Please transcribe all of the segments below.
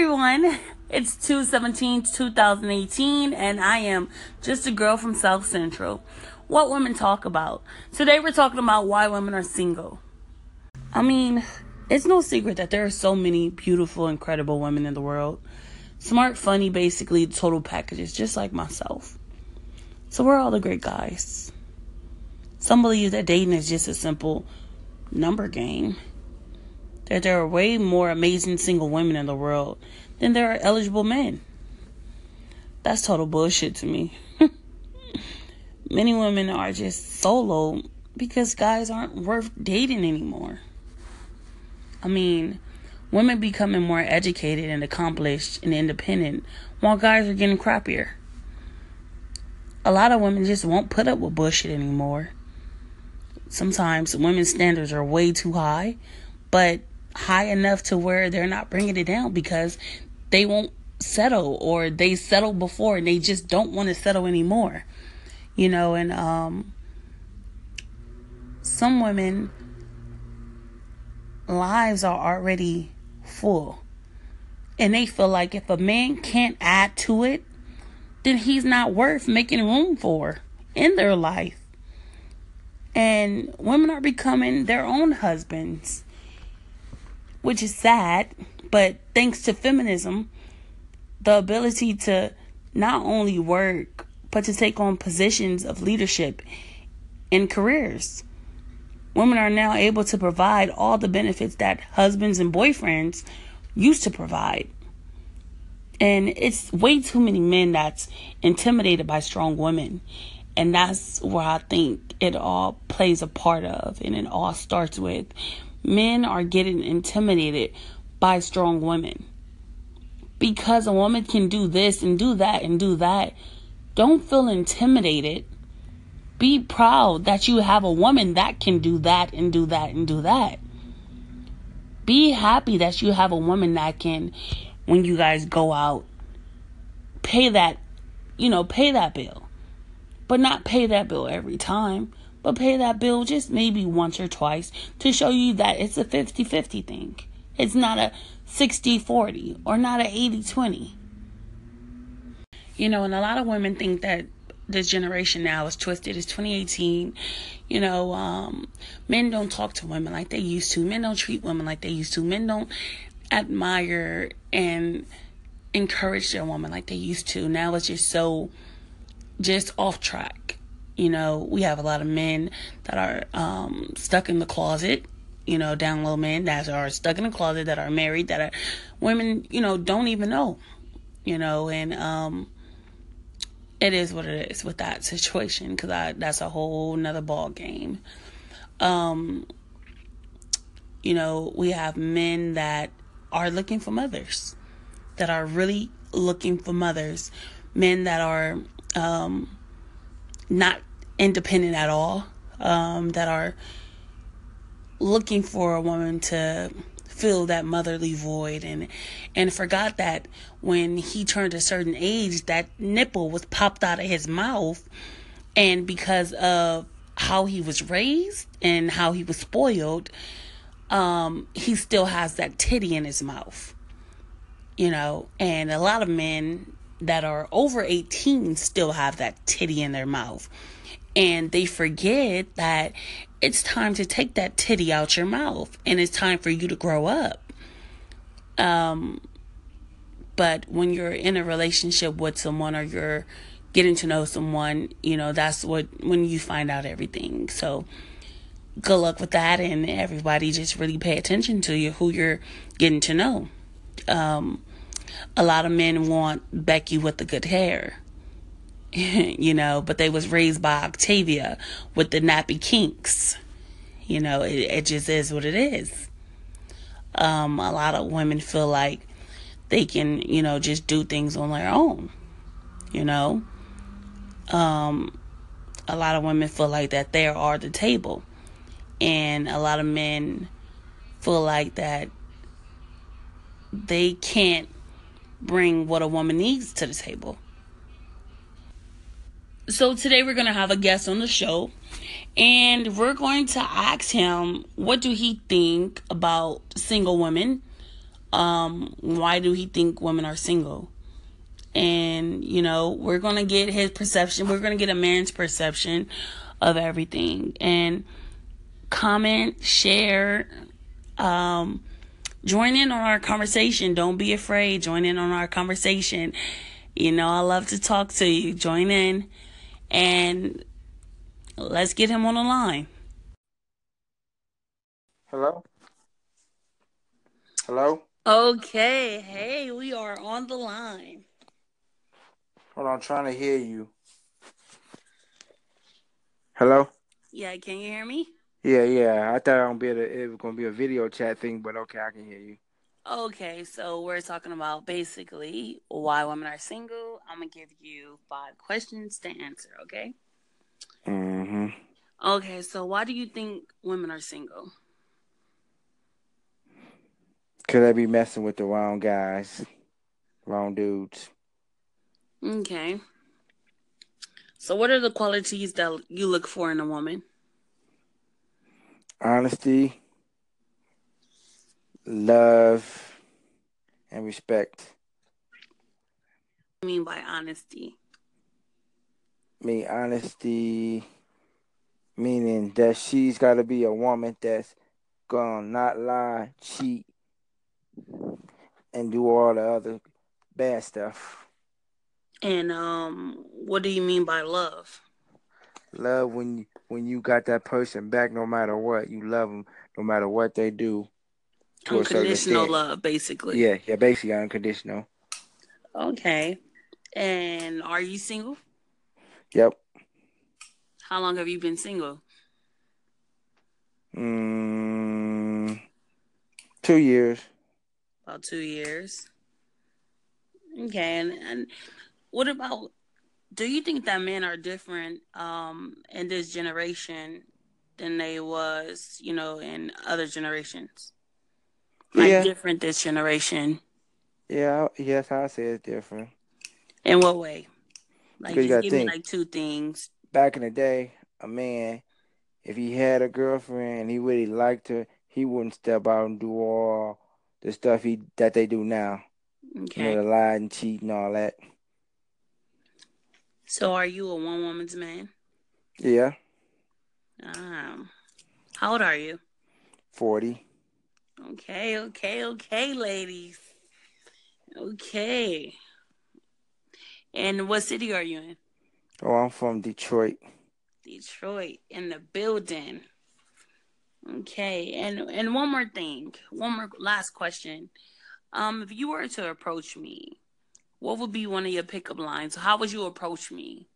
everyone. It's 217 2018 and I am just a girl from South Central. What women talk about. Today we're talking about why women are single. I mean, it's no secret that there are so many beautiful, incredible women in the world. Smart, funny, basically total packages, just like myself. So we're all the great guys. Some believe that dating is just a simple number game. That there are way more amazing single women in the world than there are eligible men. That's total bullshit to me. Many women are just solo because guys aren't worth dating anymore. I mean, women becoming more educated and accomplished and independent while guys are getting crappier. A lot of women just won't put up with bullshit anymore. Sometimes women's standards are way too high, but high enough to where they're not bringing it down because they won't settle or they settled before and they just don't want to settle anymore. You know, and um some women lives are already full. And they feel like if a man can't add to it, then he's not worth making room for in their life. And women are becoming their own husbands, which is sad, but thanks to feminism, the ability to not only work, but to take on positions of leadership in careers. Women are now able to provide all the benefits that husbands and boyfriends used to provide. And it's way too many men that's intimidated by strong women. And that's where I think it all plays a part of. And it all starts with men are getting intimidated by strong women. Because a woman can do this and do that and do that. Don't feel intimidated be proud that you have a woman that can do that and do that and do that. Be happy that you have a woman that can, when you guys go out, pay that, you know, pay that bill. But not pay that bill every time, but pay that bill just maybe once or twice to show you that it's a 50 50 thing. It's not a 60 40 or not a 80 20. You know, and a lot of women think that this generation now is twisted. It's 2018. You know, um, men don't talk to women like they used to. Men don't treat women like they used to. Men don't admire and encourage their woman like they used to. Now it's just so just off track. You know, we have a lot of men that are um, stuck in the closet. You know, down low men that are stuck in the closet that are married that are women. You know, don't even know. You know, and um, it is what it is with that situation because that's a whole nother ball game. Um, you know, we have men that are looking for mothers, that are really looking for mothers, men that are um, not independent at all, um, that are looking for a woman to fill that motherly void. And and forgot that when he turned a certain age that nipple was popped out of his mouth. And because of how he was raised and how he was spoiled um he still has that titty in his mouth you know? And a lot of men that are over 18 still have that titty in their mouth and they forget that it's time to take that titty out your mouth and it's time for you to grow up. Um, but when you're in a relationship with someone or you're getting to know someone, you know, that's what when you find out everything. So good luck with that and everybody just really pay attention to you who you're getting to know. Um, a lot of men want Becky with the good hair. you know, but they was raised by Octavia with the nappy kinks. You know, it, it just is what it is. Um, a lot of women feel like they can, you know, just do things on their own. You know, um, a lot of women feel like that they are the table, and a lot of men feel like that they can't bring what a woman needs to the table. So today we're going to have a guest on the show and we're going to ask him what do he think about single women Um, why do he think women are single? And, you know, we're going to get his perception. We're going to get a man's perception of everything. And comment, share, um, join in on our conversation. Don't be afraid. Join in on our conversation. You know, I love to talk to you. Join in and let's get him on the line. Hello? Hello? Okay. Hey, we are on the line. Hold on, I'm trying to hear you. Hello? Yeah, can you hear me? Yeah, yeah. I thought it was, be a, it was gonna be a video chat thing, but okay, I can hear you. Okay, so we're talking about basically why women are single. I'm gonna give you five questions to answer, okay? Mm-hmm. Okay, so why do you think women are single? Could I be messing with the wrong guys, wrong dudes? Okay. So, what are the qualities that you look for in a woman? Honesty, love, and respect. What do you mean by honesty? Me, honesty, meaning that she's got to be a woman that's gonna not lie, cheat, and do all the other bad stuff. And um, what do you mean by love? Love when you when you got that person back, no matter what. You love them, no matter what they do. Unconditional love, basically. Yeah, yeah, basically unconditional. Okay. And are you single? Yep. How long have you been single? Mm, two years. About two years. Okay, and, and what about do you think that men are different um in this generation than they was, you know, in other generations? Like yeah. different this generation. Yeah, yes, I say it's different. In what way? Like just give think, me like two things. Back in the day, a man, if he had a girlfriend and he really liked her, he wouldn't step out and do all the stuff he that they do now. Okay. You know, the lie and cheat and all that. So, are you a one woman's man? Yeah. Um, how old are you? Forty. Okay, okay, okay, ladies. Okay. And what city are you in? Oh, I'm from Detroit. Detroit in the building. Okay, and and one more thing, one more last question. Um, if you were to approach me, what would be one of your pickup lines? How would you approach me?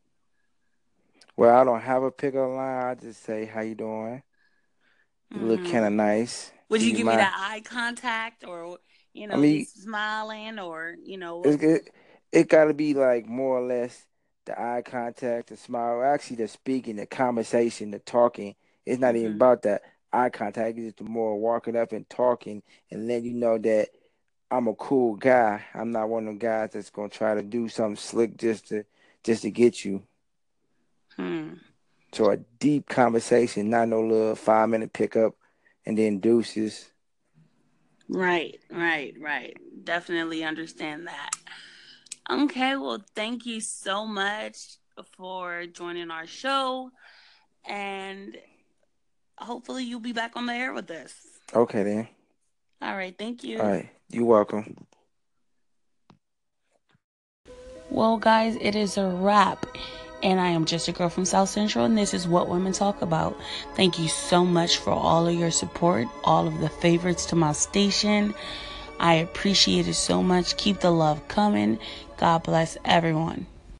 Well, I don't have a pickup line. I just say, "How you doing?" You mm-hmm. look kind of nice. Would you, you give mind? me that eye contact, or you know, I mean, smiling, or you know? It, it, it got to be like more or less the eye contact, the smile, actually the speaking, the conversation, the talking. It's not mm-hmm. even about that eye contact. It's just more walking up and talking, and then you know that I'm a cool guy. I'm not one of them guys that's gonna try to do something slick just to just to get you. Hmm. So a deep conversation, not no little five minute pickup and then deuces. Right, right, right. Definitely understand that. Okay, well, thank you so much for joining our show. And hopefully you'll be back on the air with us. Okay, then. All right, thank you. All right, you're welcome. Well, guys, it is a wrap. And I am just a girl from South Central, and this is what women talk about. Thank you so much for all of your support, all of the favorites to my station. I appreciate it so much. Keep the love coming. God bless everyone.